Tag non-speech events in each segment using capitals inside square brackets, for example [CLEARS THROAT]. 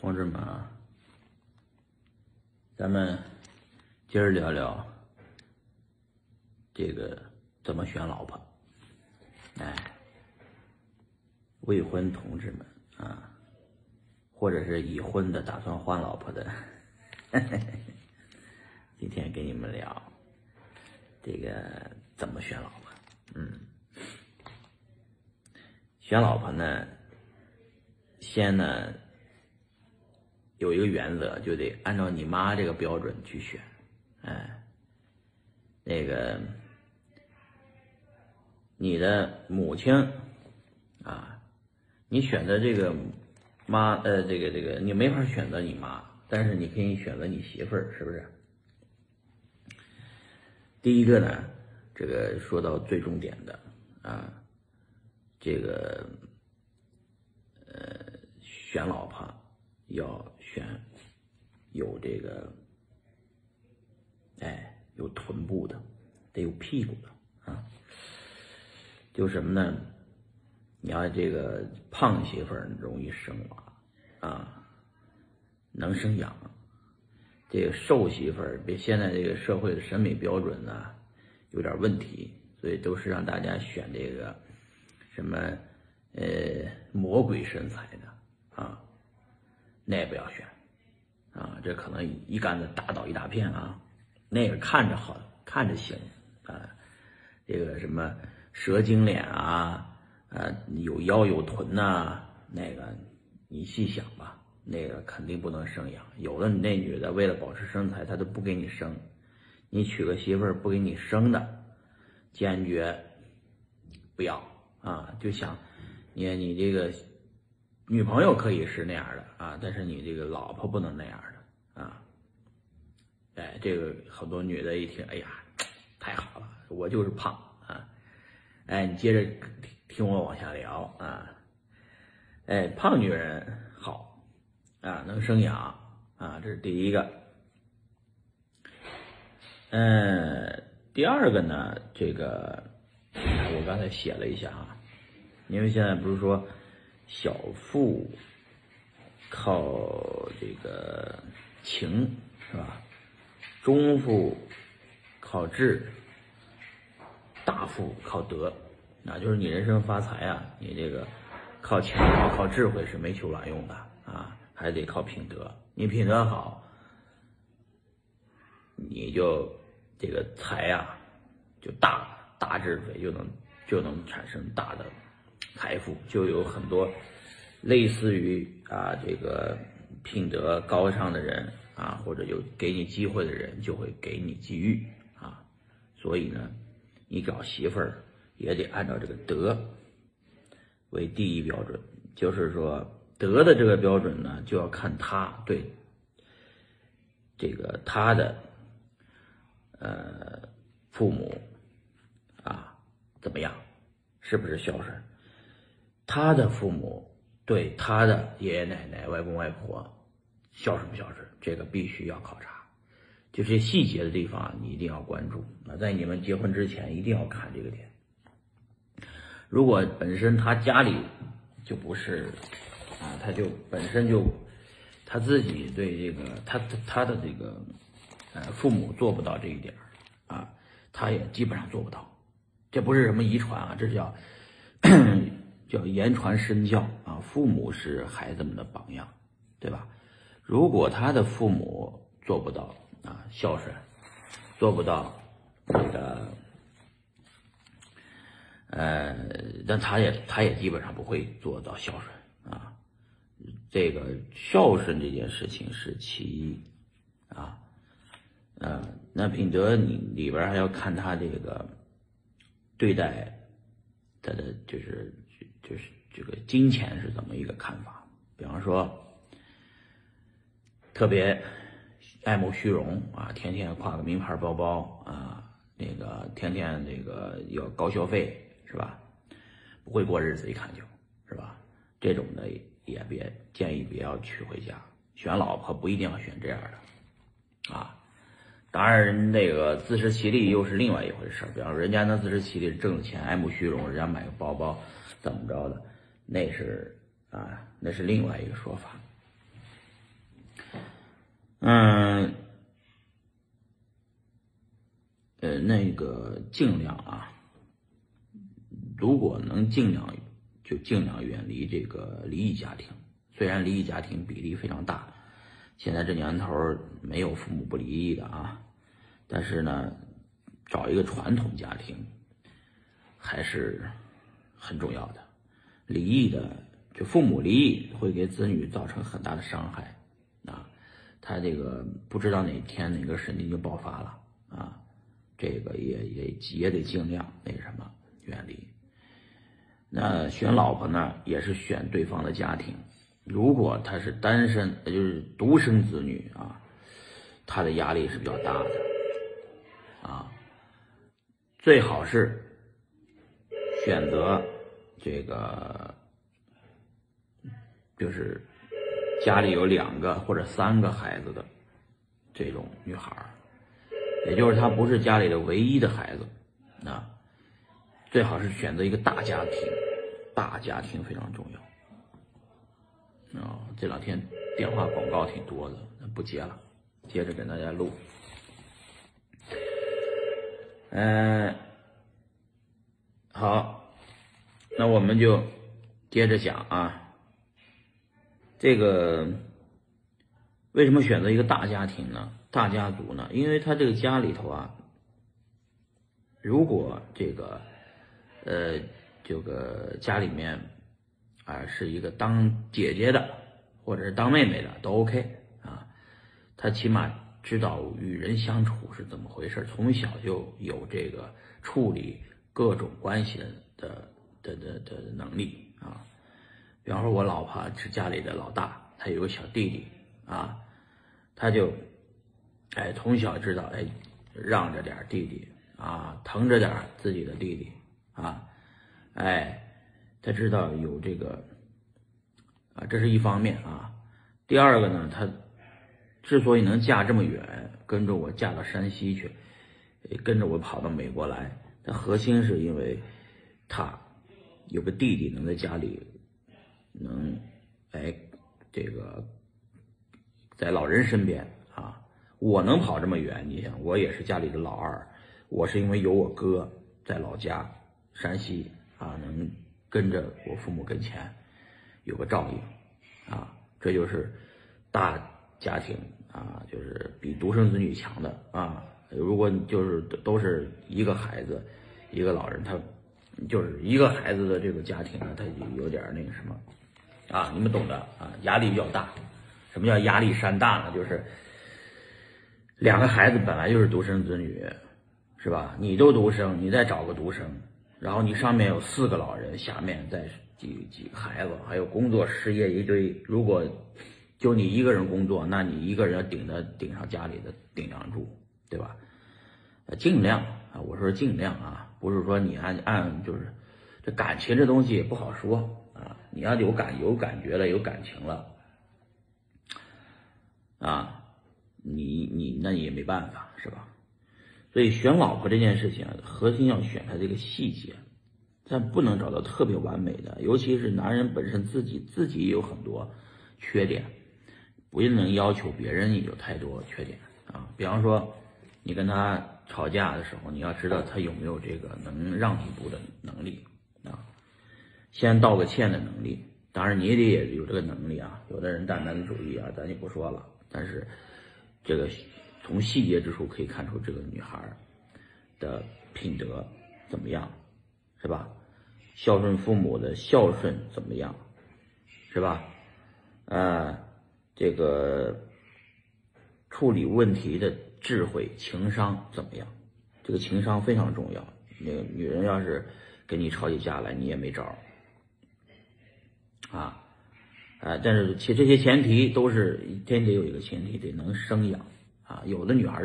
同志们啊，咱们今儿聊聊这个怎么选老婆。哎，未婚同志们啊，或者是已婚的打算换老婆的，[LAUGHS] 今天给你们聊这个怎么选老婆。嗯，选老婆呢，先呢。有一个原则，就得按照你妈这个标准去选，哎，那个你的母亲啊，你选择这个妈，呃，这个这个你没法选择你妈，但是你可以选择你媳妇儿，是不是？第一个呢，这个说到最重点的啊，这个呃，选老婆。要选有这个，哎，有臀部的，得有屁股的啊。就什么呢？你要这个胖媳妇儿容易生娃啊，能生养；这个瘦媳妇儿，别现在这个社会的审美标准呢有点问题，所以都是让大家选这个什么呃魔鬼身材的啊。那也不要选，啊，这可能一竿子打倒一大片啊。那个看着好，看着行啊，这个什么蛇精脸啊，呃，有腰有臀呐，那个你细想吧，那个肯定不能生养。有的那女的为了保持身材，她都不给你生。你娶个媳妇不给你生的，坚决不要啊！就想你你这个。女朋友可以是那样的啊，但是你这个老婆不能那样的啊。哎，这个好多女的一听，哎呀，太好了，我就是胖啊。哎，你接着听我往下聊啊。哎，胖女人好啊，能生养啊，这是第一个。嗯，第二个呢，这个我刚才写了一下啊，因为现在不是说。小富靠这个情是吧？中富靠智，大富靠德。那就是你人生发财啊，你这个靠钱靠智慧是没求卵用的啊，还得靠品德。你品德好，你就这个财呀就大，大智慧就能就能产生大的。财富就有很多类似于啊这个品德高尚的人啊，或者有给你机会的人，就会给你机遇啊。所以呢，你找媳妇儿也得按照这个德为第一标准。就是说，德的这个标准呢，就要看他对这个他的呃父母啊怎么样，是不是孝顺。他的父母对他的爷爷奶奶、外公外婆孝顺不孝顺，这个必须要考察。就这细节的地方，你一定要关注。那在你们结婚之前，一定要看这个点。如果本身他家里就不是啊，他就本身就他自己对这个他他的这个呃父母做不到这一点啊，他也基本上做不到。这不是什么遗传啊，这叫。叫言传身教啊，父母是孩子们的榜样，对吧？如果他的父母做不到啊孝顺，做不到这个，呃，但他也他也基本上不会做到孝顺啊。这个孝顺这件事情是其一啊，呃，那品德你里边还要看他这个对待他的就是。就是这个金钱是怎么一个看法？比方说，特别爱慕虚荣啊，天天挎个名牌包包啊，那个天天那个要高消费是吧？不会过日子，一看就是吧？这种的也别建议别要娶回家，选老婆不一定要选这样的啊。当然，那个自食其力又是另外一回事比方说，人家能自食其力挣钱，爱慕虚荣，人家买个包包。怎么着的？那是啊，那是另外一个说法。嗯，呃，那个尽量啊，如果能尽量就尽量远离这个离异家庭。虽然离异家庭比例非常大，现在这年头没有父母不离异的啊，但是呢，找一个传统家庭还是很重要的。离异的，就父母离异会给子女造成很大的伤害啊，他这个不知道哪天哪个神经就爆发了啊，这个也也也得尽量那什么远离。那选老婆呢，也是选对方的家庭。如果他是单身，也就是独生子女啊，他的压力是比较大的啊。最好是选择这个，就是家里有两个或者三个孩子的这种女孩也就是她不是家里的唯一的孩子啊。最好是选择一个大家庭，大家庭非常重要。啊，这两天电话广告挺多的，不接了，接着给大家录。嗯，好，那我们就接着讲啊。这个为什么选择一个大家庭呢？大家族呢？因为他这个家里头啊，如果这个呃，这个家里面。啊，是一个当姐姐的，或者是当妹妹的都 OK 啊。他起码知道与人相处是怎么回事，从小就有这个处理各种关系的的的的能力啊。比方说，我老婆是家里的老大，她有个小弟弟啊，他就哎从小知道哎让着点弟弟啊，疼着点自己的弟弟啊，哎。他知道有这个啊，这是一方面啊。第二个呢，他之所以能嫁这么远，跟着我嫁到山西去，跟着我跑到美国来，他核心是因为他有个弟弟能在家里能哎这个在老人身边啊。我能跑这么远，你想我也是家里的老二，我是因为有我哥在老家山西啊能。跟着我父母跟前，有个照应，啊，这就是大家庭啊，就是比独生子女强的啊。如果你就是都是一个孩子，一个老人，他就是一个孩子的这个家庭呢，他就有点那个什么啊，你们懂的啊，压力比较大。什么叫压力山大呢？就是两个孩子本来就是独生子女，是吧？你都独生，你再找个独生。然后你上面有四个老人，下面再几几个孩子，还有工作失业一堆。如果就你一个人工作，那你一个人顶着顶上家里的顶梁柱，对吧？尽量啊，我说尽量啊，不是说你按按就是这感情这东西也不好说啊。你要有感有感觉了，有感情了啊，你你那也没办法，是吧？所以选老婆这件事情，核心要选他这个细节，但不能找到特别完美的。尤其是男人本身自己自己也有很多缺点，不能要求别人也有太多缺点啊。比方说，你跟他吵架的时候，你要知道他有没有这个能让一步的能力啊，先道个歉的能力。当然，你也得有这个能力啊。有的人大男子主义啊，咱就不说了。但是这个。从细节之处可以看出这个女孩的品德怎么样，是吧？孝顺父母的孝顺怎么样，是吧？啊，这个处理问题的智慧、情商怎么样？这个情商非常重要。那个女人要是跟你吵起架来，你也没招啊啊！但是其这些前提都是先得有一个前提，得能生养。啊，有的女孩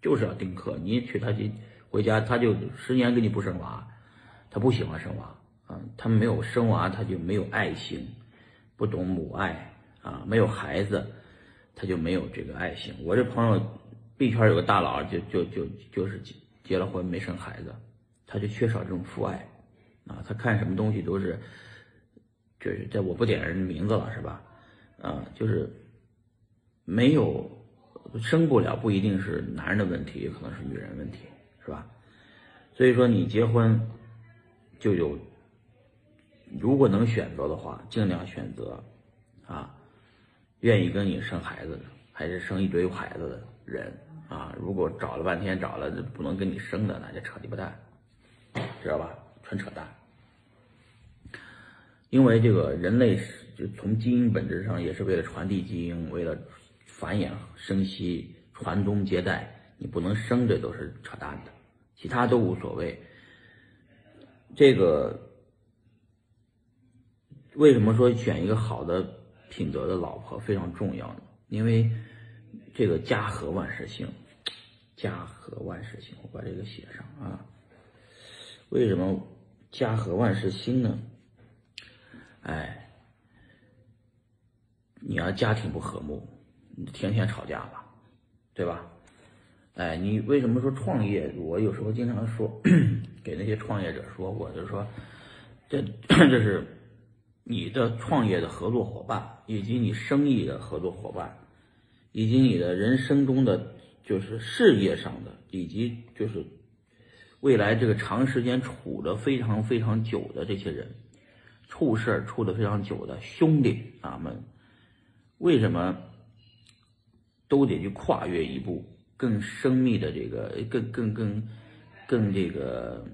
就是要丁克，你娶她去回家，她就十年给你不生娃，她不喜欢生娃啊，她没有生娃，她就没有爱心，不懂母爱啊，没有孩子，她就没有这个爱心。我这朋友币圈有个大佬，就就就就是结结了婚没生孩子，他就缺少这种父爱啊，他看什么东西都是，就是这我不点人名字了是吧？啊，就是没有。生不了不一定是男人的问题，也可能是女人问题，是吧？所以说你结婚就有，如果能选择的话，尽量选择啊，愿意跟你生孩子的，还是生一堆孩子的人啊。如果找了半天找了不能跟你生的，那就扯鸡巴蛋，知道吧？纯扯淡。因为这个人类是就从基因本质上也是为了传递基因，为了繁衍生息、传宗接代，你不能生，这都是扯淡的，其他都无所谓。这个为什么说选一个好的品德的老婆非常重要呢？因为这个家和万事兴，家和万事兴，我把这个写上啊。为什么家和万事兴呢？哎，你要家庭不和睦，天天吵架吧，对吧？哎，你为什么说创业？我有时候经常说，[CLEARS THROAT] 给那些创业者说过，就说，这 [CLEARS THROAT] 这是你的创业的合作伙伴，以及你生意的合作伙伴，以及你的人生中的就是事业上的，以及就是未来这个长时间处的非常非常久的这些人。处事处的非常久的兄弟啊们，为什么都得去跨越一步更深密的这个更更更更这个，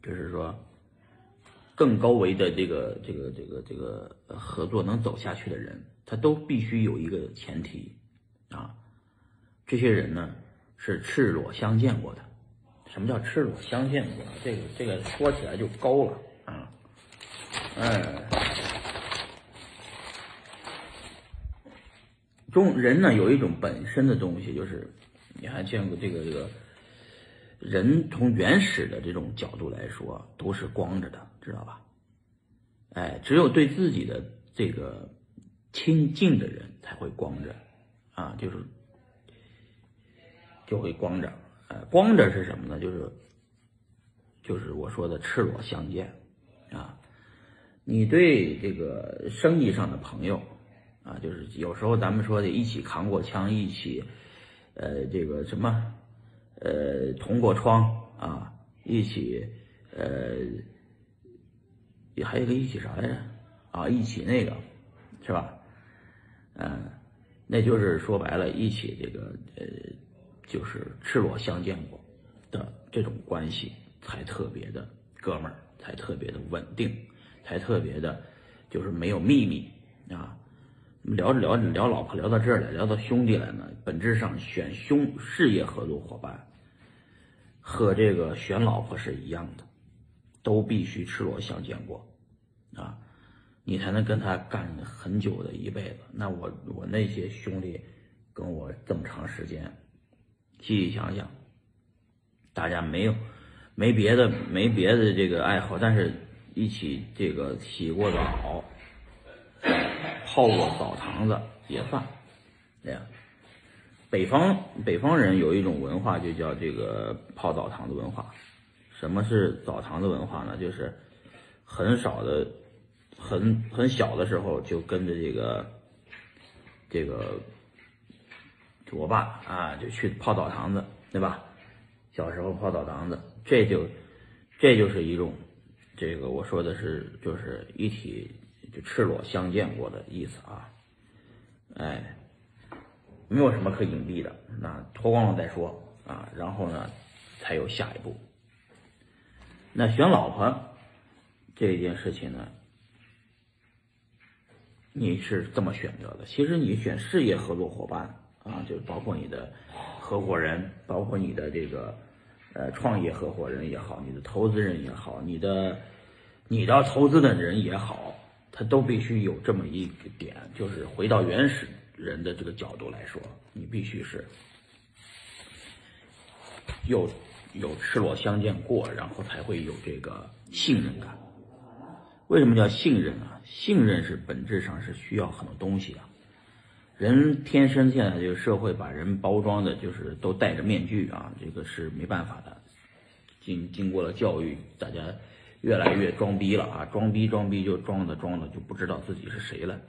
就是说更高维的这个这个这个这个合作能走下去的人，他都必须有一个前提啊，这些人呢是赤裸相见过的。什么叫赤裸相见过？这个这个说起来就高了。啊，哎，中人呢有一种本身的东西，就是你还见过这个这个，人从原始的这种角度来说都是光着的，知道吧？哎，只有对自己的这个亲近的人才会光着，啊，就是就会光着，哎，光着是什么呢？就是就是我说的赤裸相见。啊，你对这个生意上的朋友，啊，就是有时候咱们说的一起扛过枪，一起，呃，这个什么，呃，同过窗啊，一起，呃，也还有个一起啥来着？啊，一起那个，是吧？嗯，那就是说白了，一起这个，呃，就是赤裸相见过的这种关系，才特别的哥们儿。才特别的稳定，才特别的，就是没有秘密啊。聊着聊着聊老婆聊到这儿来，聊到兄弟来呢，本质上选兄事业合作伙伴和这个选老婆是一样的，都必须赤裸相见过啊，你才能跟他干很久的一辈子。那我我那些兄弟跟我这么长时间，细细想想，大家没有。没别的，没别的这个爱好，但是一起这个洗过澡，泡过澡堂子也算，这样。北方北方人有一种文化，就叫这个泡澡堂子文化。什么是澡堂子文化呢？就是很少的、很很小的时候就跟着这个这个我爸啊，就去泡澡堂子，对吧？小时候泡澡堂子。这就，这就是一种，这个我说的是，就是一体就赤裸相见过的意思啊，哎，没有什么可隐蔽的，那脱光了再说啊，然后呢，才有下一步。那选老婆这件事情呢，你是这么选择的？其实你选事业合作伙伴啊，就包括你的合伙人，包括你的这个。呃，创业合伙人也好，你的投资人也好，你的你的投资的人也好，他都必须有这么一个点，就是回到原始人的这个角度来说，你必须是有有赤裸相见过，然后才会有这个信任感。为什么叫信任啊？信任是本质上是需要很多东西的。人天生现在这个社会把人包装的，就是都戴着面具啊，这个是没办法的。经经过了教育，大家越来越装逼了啊，装逼装逼就装的装的就不知道自己是谁了，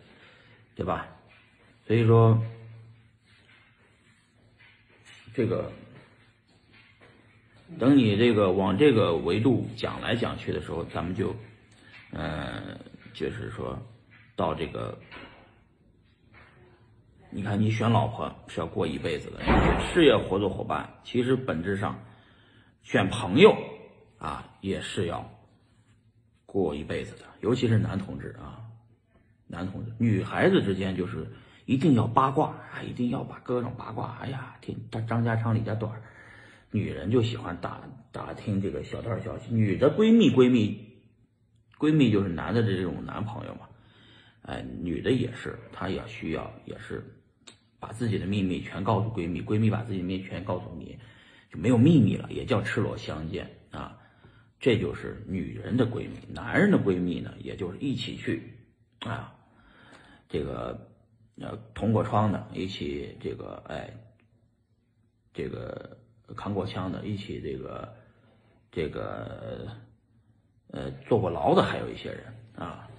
对吧？所以说，这个，等你这个往这个维度讲来讲去的时候，咱们就，嗯，就是说到这个，你看你选老婆是要过一辈子的，事业合作伙伴，其实本质上选朋友啊也是要过一辈子的，尤其是男同志啊，男同志，女孩子之间就是。一定要八卦啊！一定要把各种八卦。哎呀，听张张家长李家短，女人就喜欢打打听这个小道消息。女的闺蜜闺蜜，闺蜜就是男的的这种男朋友嘛。哎，女的也是，她也需要，也是把自己的秘密全告诉闺蜜，闺蜜把自己的秘密全告诉你，就没有秘密了，也叫赤裸相见。这就是女人的闺蜜，男人的闺蜜呢，也就是一起去啊，这个。呃，捅过窗的，一起这个，哎，这个扛过枪的，一起这个，这个，呃，坐过牢的，还有一些人啊，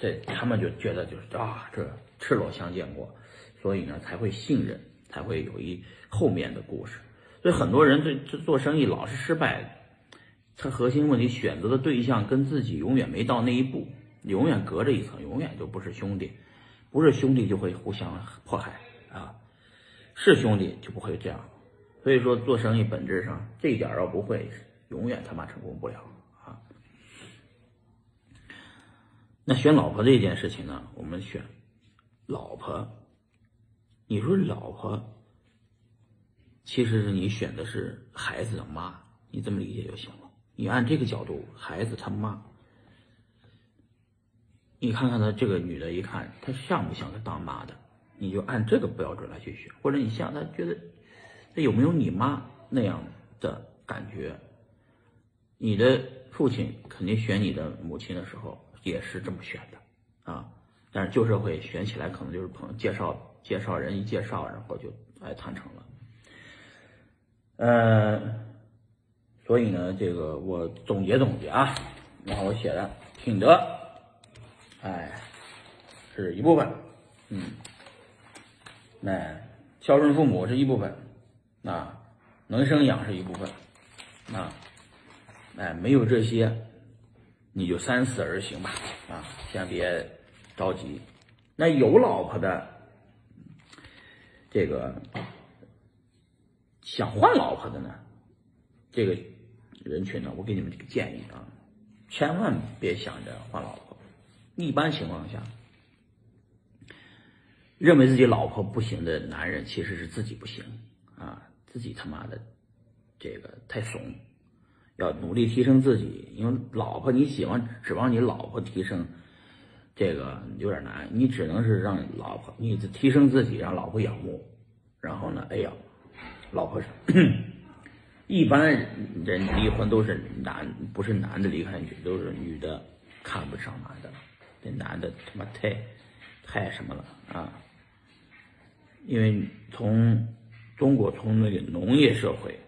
这他们就觉得就是啊，这赤裸相见过，所以呢才会信任，才会有一后面的故事。所以很多人这这做生意老是失败，他核心问题选择的对象跟自己永远没到那一步，永远隔着一层，永远就不是兄弟。不是兄弟就会互相迫害啊，是兄弟就不会这样。所以说做生意本质上这一点要不会，永远他妈成功不了啊。那选老婆这件事情呢，我们选老婆，你说老婆，其实是你选的是孩子的妈，你这么理解就行了。你按这个角度，孩子他妈。你看看她这个女的，一看她像不像个当妈的？你就按这个标准来去选，或者你像她觉得，她有没有你妈那样的感觉？你的父亲肯定选你的母亲的时候也是这么选的啊，但是旧社会选起来可能就是朋友介绍，介绍人一介绍，然后就哎谈成了。呃，所以呢，这个我总结总结啊，然后我写的品德。哎，是一部分，嗯，那孝顺父母是一部分，啊，能生养是一部分，啊，哎，没有这些，你就三思而行吧，啊，先别着急。那有老婆的，这个想换老婆的呢，这个人群呢，我给你们这个建议啊，千万别想着换老婆。一般情况下，认为自己老婆不行的男人，其实是自己不行啊，自己他妈的这个太怂，要努力提升自己。因为老婆你喜欢指望你老婆提升，这个有点难。你只能是让老婆你提升自己，让老婆仰慕。然后呢，哎呀，老婆是一般人离婚都是男，不是男的离开女，都是女的看不上男的。这男的他妈太太什么了啊！因为从中国从那个农业社会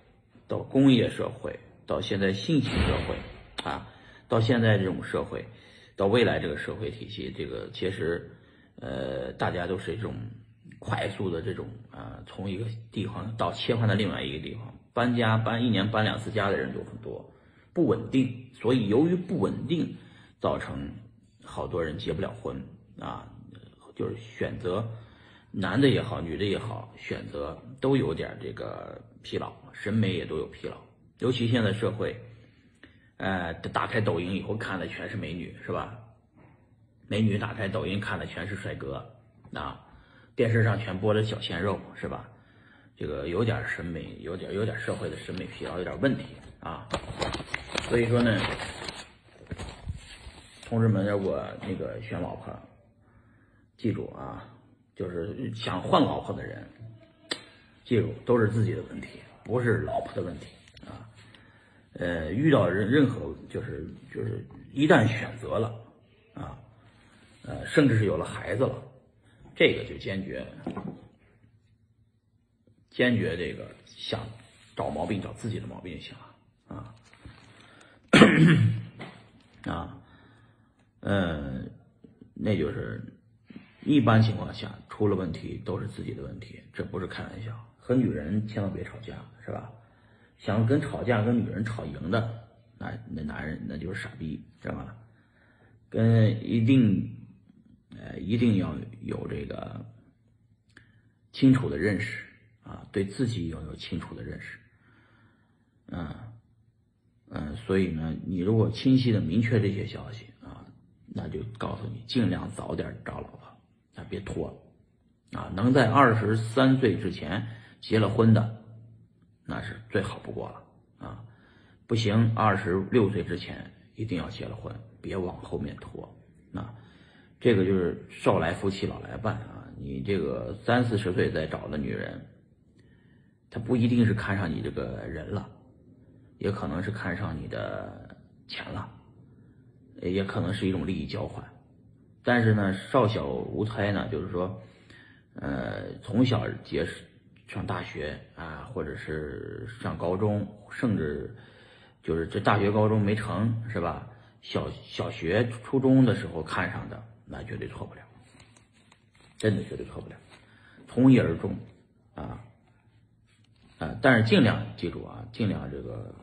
到工业社会，到现在信息社会啊，到现在这种社会，到未来这个社会体系，这个其实呃，大家都是一种快速的这种啊，从一个地方到切换到另外一个地方，搬家搬一年搬两次家的人都很多，不稳定，所以由于不稳定造成。好多人结不了婚啊，就是选择男的也好，女的也好，选择都有点这个疲劳，审美也都有疲劳。尤其现在社会，呃，打开抖音以后看的全是美女，是吧？美女打开抖音看的全是帅哥，啊，电视上全播的小鲜肉，是吧？这个有点审美，有点有点社会的审美疲劳，有点问题啊。所以说呢。同志们，如果那个选老婆，记住啊，就是想换老婆的人，记住都是自己的问题，不是老婆的问题啊。呃，遇到任任何就是就是一旦选择了啊，呃，甚至是有了孩子了，这个就坚决坚决这个想找毛病找自己的毛病就行了啊啊。嗯，那就是一般情况下出了问题都是自己的问题，这不是开玩笑。和女人千万别吵架，是吧？想跟吵架跟女人吵赢的，那那男人那就是傻逼，知道吧？跟一定，呃，一定要有这个清楚的认识啊，对自己要有清楚的认识，嗯嗯，所以呢，你如果清晰的明确这些消息啊，那就告诉你尽量早点找老婆，啊，别拖，啊，能在二十三岁之前结了婚的，那是最好不过了啊，不行，二十六岁之前一定要结了婚。别往后面拖，这个就是少来夫妻老来伴啊！你这个三四十岁再找的女人，她不一定是看上你这个人了，也可能是看上你的钱了，也可能是一种利益交换。但是呢，少小无猜呢，就是说，呃，从小结识上大学啊，或者是上高中，甚至就是这大学高中没成，是吧？小小学、初中的时候看上的，那绝对错不了，真的绝对错不了，从一而终，啊啊！但是尽量记住啊，尽量这个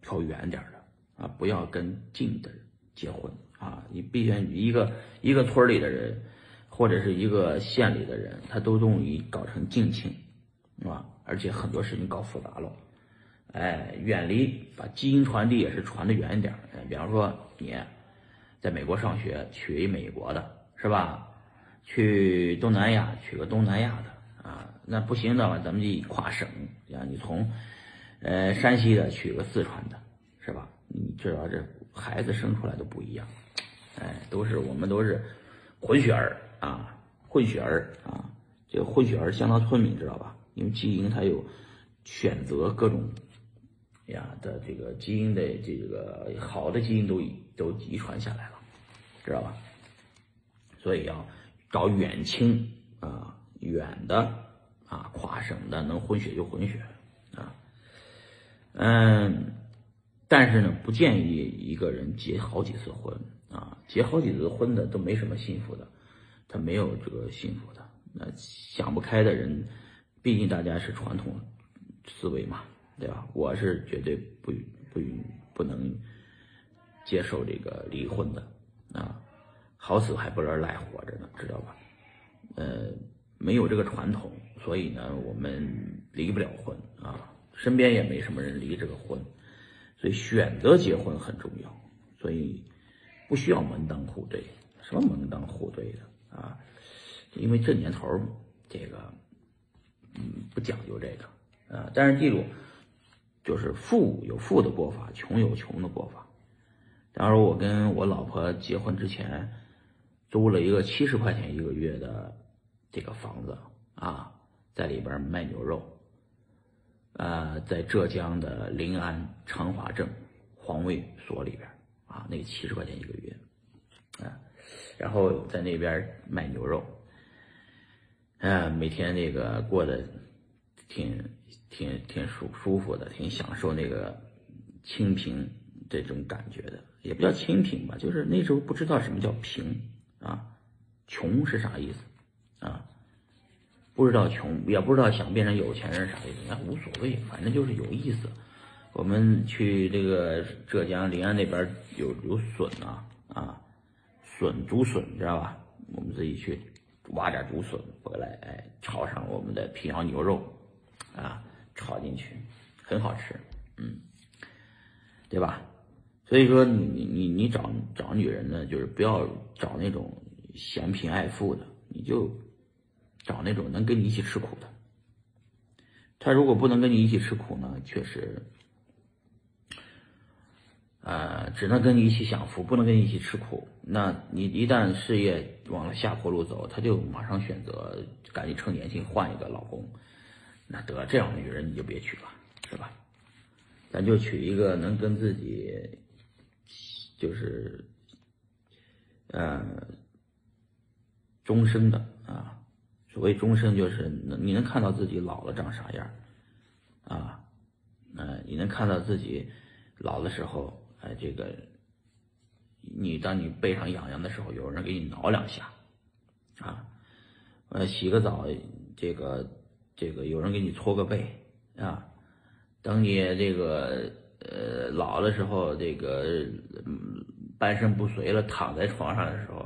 挑远点的啊，不要跟近的结婚啊！你必须一个一个村里的人，或者是一个县里的人，他都容易搞成近亲，是吧？而且很多事情搞复杂了。哎，远离，把基因传递也是传的远一点。哎，比方说你在美国上学，娶一美国的，是吧？去东南亚娶个东南亚的啊，那不行的话，咱们就跨省，啊你从呃山西的娶个四川的，是吧？你知道这孩子生出来都不一样，哎，都是我们都是混血儿啊，混血儿啊，这混血儿相当聪明，知道吧？因为基因它有选择各种。呀的这个基因的这个好的基因都都遗传下来了，知道吧？所以要找远亲啊，远的啊，跨省的能混血就混血啊。嗯，但是呢，不建议一个人结好几次婚啊，结好几次婚的都没什么幸福的，他没有这个幸福的。那想不开的人，毕竟大家是传统思维嘛。对吧？我是绝对不不不能接受这个离婚的啊，好死还不如赖活着呢，知道吧？呃，没有这个传统，所以呢，我们离不了婚啊，身边也没什么人离这个婚，所以选择结婚很重要，所以不需要门当户对，什么门当户对的啊？因为这年头这个嗯不讲究这个啊，但是记住。就是富有富的过法，穷有穷的过法。当时我跟我老婆结婚之前，租了一个七十块钱一个月的这个房子啊，在里边卖牛肉。呃，在浙江的临安长华镇环卫所里边啊，那七十块钱一个月啊，然后在那边卖牛肉，啊，每天那个过得挺。挺挺舒舒服的，挺享受那个清贫这种感觉的，也不叫清贫吧，就是那时候不知道什么叫贫啊，穷是啥意思啊？不知道穷，也不知道想变成有钱人啥意思，那无所谓，反正就是有意思。我们去这个浙江临安那边有有笋啊啊，笋竹笋知道吧？我们自己去挖点竹笋回来，哎，炒上我们的平遥牛肉啊。炒进去，很好吃，嗯，对吧？所以说，你你你你找找女人呢，就是不要找那种嫌贫爱富的，你就找那种能跟你一起吃苦的。他如果不能跟你一起吃苦呢，确实，呃，只能跟你一起享福，不能跟你一起吃苦。那你一旦事业往了下坡路走，他就马上选择赶紧趁年轻换一个老公。那得这样的女人你就别娶了，是吧？咱就娶一个能跟自己，就是，呃，终生的啊。所谓终生，就是能你能看到自己老了长啥样，啊，嗯，你能看到自己老的时候，哎，这个，你当你背上痒痒的时候，有人给你挠两下，啊，呃，洗个澡，这个。这个有人给你搓个背啊，等你这个呃老的时候，这个半身不遂了，躺在床上的时候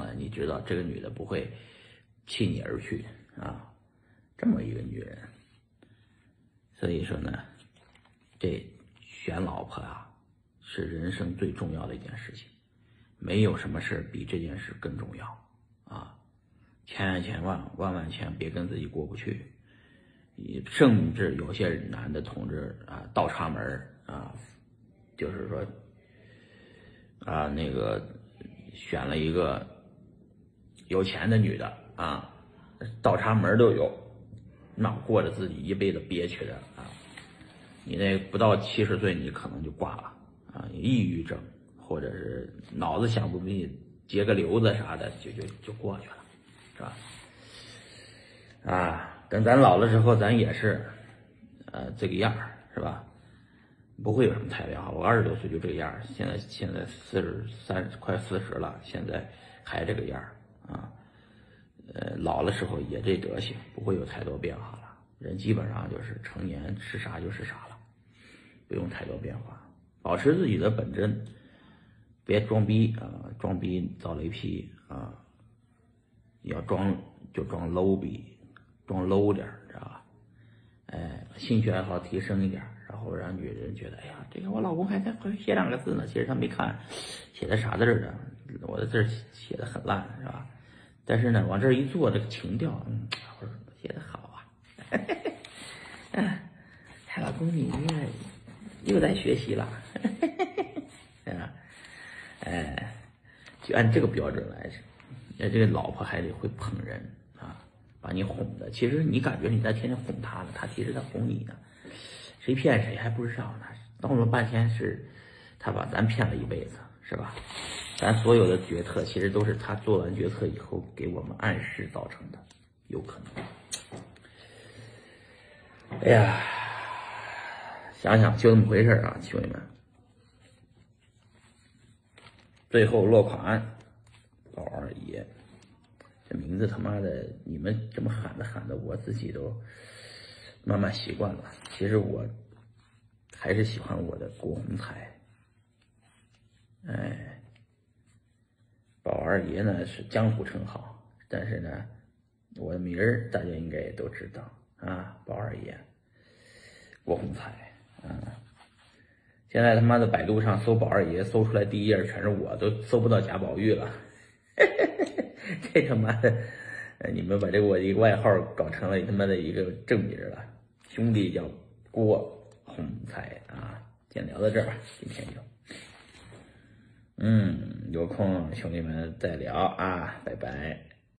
啊，你知道这个女的不会弃你而去啊，这么一个女人。所以说呢，这选老婆啊，是人生最重要的一件事情，没有什么事比这件事更重要啊！千万千万万万千别跟自己过不去。甚至有些男的同志啊，倒插门啊，就是说啊，那个选了一个有钱的女的啊，倒插门都有，那过着自己一辈子憋屈的啊。你那不到七十岁，你可能就挂了啊，抑郁症或者是脑子想不明白，结个瘤子啥的，就就就过去了，是吧？啊。等咱老了之后，咱也是，呃，这个样是吧？不会有什么太变化。我二十多岁就这个样，现在现在四十三快四十了，现在还这个样啊。呃，老的时候也这德行，不会有太多变化了。人基本上就是成年吃啥就是啥了，不用太多变化，保持自己的本真，别装逼啊，装逼遭雷劈啊。要装就装 low 逼。装 low 点知道吧？哎，兴趣爱好提升一点，然后让女人觉得，哎呀，这个我老公还在写两个字呢，其实他没看，写的啥字儿啊？我的字写的很烂，是吧？但是呢，往这一坐，这个情调，嗯，我说写的好啊。[LAUGHS] 哎，老公，你又在学习了，[LAUGHS] 啊，哎，就按这个标准来，哎，这个老婆还得会捧人。你哄的，其实你感觉你在天天哄他呢，他其实在哄你呢，谁骗谁还不知道呢。闹了半天是，他把咱骗了一辈子，是吧？咱所有的决策其实都是他做完决策以后给我们暗示造成的，有可能。哎呀，想想就这么回事啊，兄弟们。最后落款，老二爷。这名字他妈的，你们这么喊着喊的，我自己都慢慢习惯了。其实我还是喜欢我的郭宏才。哎，宝二爷呢是江湖称号，但是呢，我的名儿大家应该也都知道啊，宝二爷，郭宏才啊。现在他妈的百度上搜宝二爷，搜出来第一页全是我，都搜不到贾宝玉了。[LAUGHS] 这他妈的，你们把这我一个外号搞成了他妈的一个正名了，兄弟叫郭洪才啊，先聊到这吧，今天就，嗯，有空兄弟们再聊啊，拜拜。